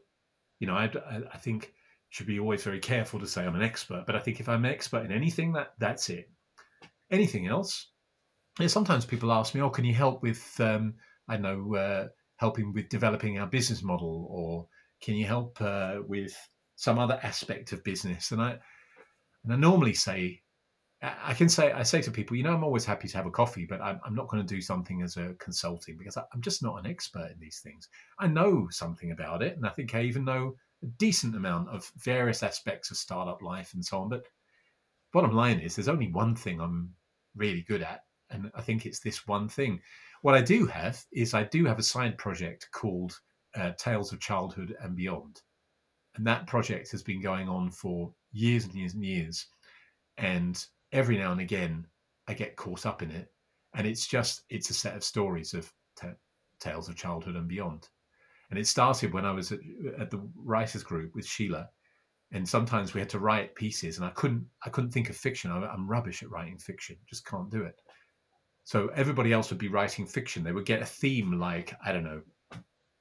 you know, I, I think should be always very careful to say I'm an expert, but I think if I'm an expert in anything, that that's it. Anything else? Yeah, sometimes people ask me, "Oh, can you help with um, I don't know, uh, helping with developing our business model, or can you help uh, with some other aspect of business? And I and I normally say, I can say, I say to people, you know, I'm always happy to have a coffee, but I'm, I'm not going to do something as a consulting because I, I'm just not an expert in these things. I know something about it, and I think I even know a decent amount of various aspects of startup life and so on. But bottom line is, there's only one thing I'm really good at, and I think it's this one thing. What I do have is I do have a side project called uh, Tales of Childhood and Beyond. And that project has been going on for years and years and years. And every now and again, I get caught up in it. And it's just, it's a set of stories of t- Tales of Childhood and Beyond. And it started when I was at, at the writers group with Sheila. And sometimes we had to write pieces, and I couldn't. I couldn't think of fiction. I'm rubbish at writing fiction. Just can't do it. So everybody else would be writing fiction. They would get a theme like, I don't know,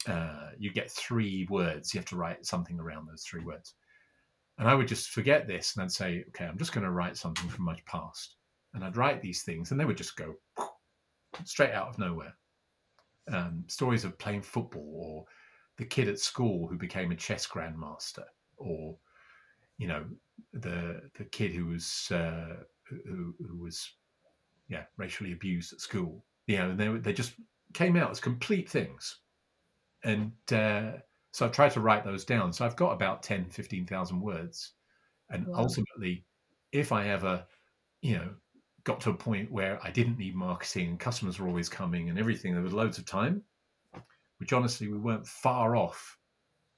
uh, you get three words. You have to write something around those three words. And I would just forget this and I'd say, okay, I'm just going to write something from my past. And I'd write these things and they would just go straight out of nowhere. Um, stories of playing football or the kid at school who became a chess grandmaster or, you know, the the kid who was uh, who, who was yeah, racially abused at school. You know, and they they just came out as complete things. And uh, so I tried to write those down. So I've got about 10, 15,000 words. And wow. ultimately, if I ever, you know, got to a point where I didn't need marketing and customers were always coming and everything, there was loads of time, which honestly, we weren't far off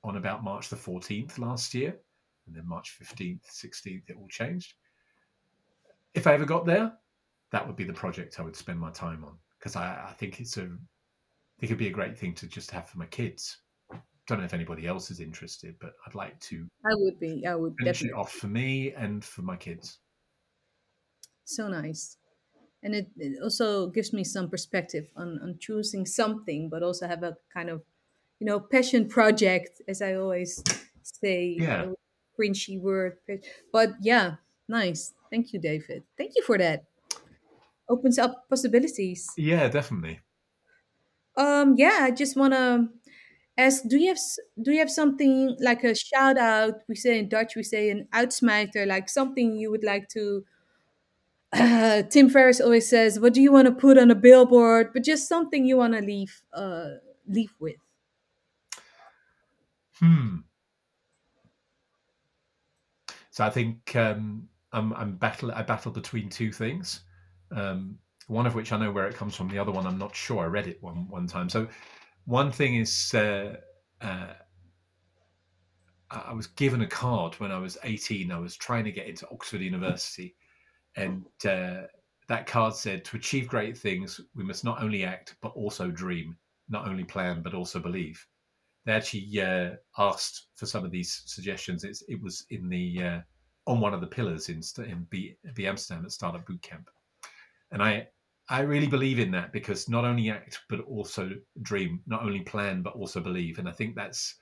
on about March the 14th last year. And then March 15th, 16th, it all changed. If I ever got there, that would be the project I would spend my time on because I, I, think it's a it could be a great thing to just have for my kids. Don't know if anybody else is interested, but I'd like to. I would be. I would finish definitely. it off for me and for my kids. So nice, and it, it also gives me some perspective on on choosing something, but also have a kind of, you know, passion project, as I always say. Yeah. Cringy word, but yeah, nice. Thank you, David. Thank you for that. opens up possibilities. Yeah, definitely. Um, yeah, I just wanna ask: Do you have do you have something like a shout out? We say in Dutch, we say an uitsmijter, like something you would like to. Tim Ferriss always says, "What do you want to put on a billboard?" But just something you want to leave uh, leave with. Hmm. So I think um, I'm, I'm battle. I battle between two things. Um, one of which I know where it comes from. The other one I'm not sure. I read it one one time. So one thing is uh, uh, I was given a card when I was 18. I was trying to get into Oxford University, and uh, that card said, "To achieve great things, we must not only act but also dream, not only plan but also believe." They actually uh, asked for some of these suggestions. It's, it was in the uh, on one of the pillars in in B, B Amsterdam at Startup Bootcamp, and I I really believe in that because not only act but also dream, not only plan but also believe, and I think that's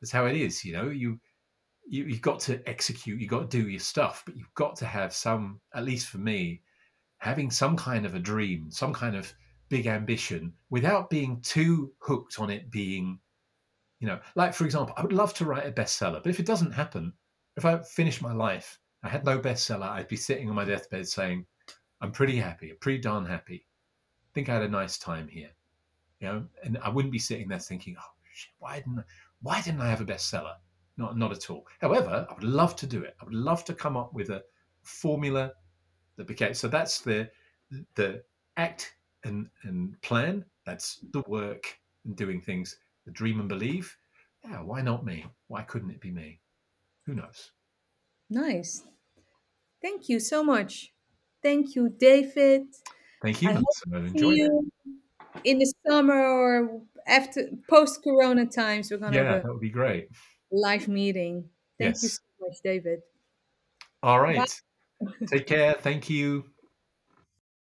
that's how it is. You know, you you you've got to execute, you've got to do your stuff, but you've got to have some, at least for me, having some kind of a dream, some kind of big ambition, without being too hooked on it being, you know, like for example, I would love to write a bestseller, but if it doesn't happen, if I finish my life, I had no bestseller, I'd be sitting on my deathbed saying, I'm pretty happy, I'm pretty darn happy. I think I had a nice time here. You know, and I wouldn't be sitting there thinking, oh shit, why didn't I, why didn't I have a bestseller? Not not at all. However, I would love to do it. I would love to come up with a formula that became so that's the the act and and plan. That's the work and doing things. The dream and believe. Yeah, why not me? Why couldn't it be me? Who knows? Nice. Thank you so much. Thank you, David. Thank you, hope. I to see enjoyed it. in the summer or after post Corona times. We're gonna Yeah, have a that would be great. live meeting. Thank you so much, David. All right. Bye. Take care. Thank you.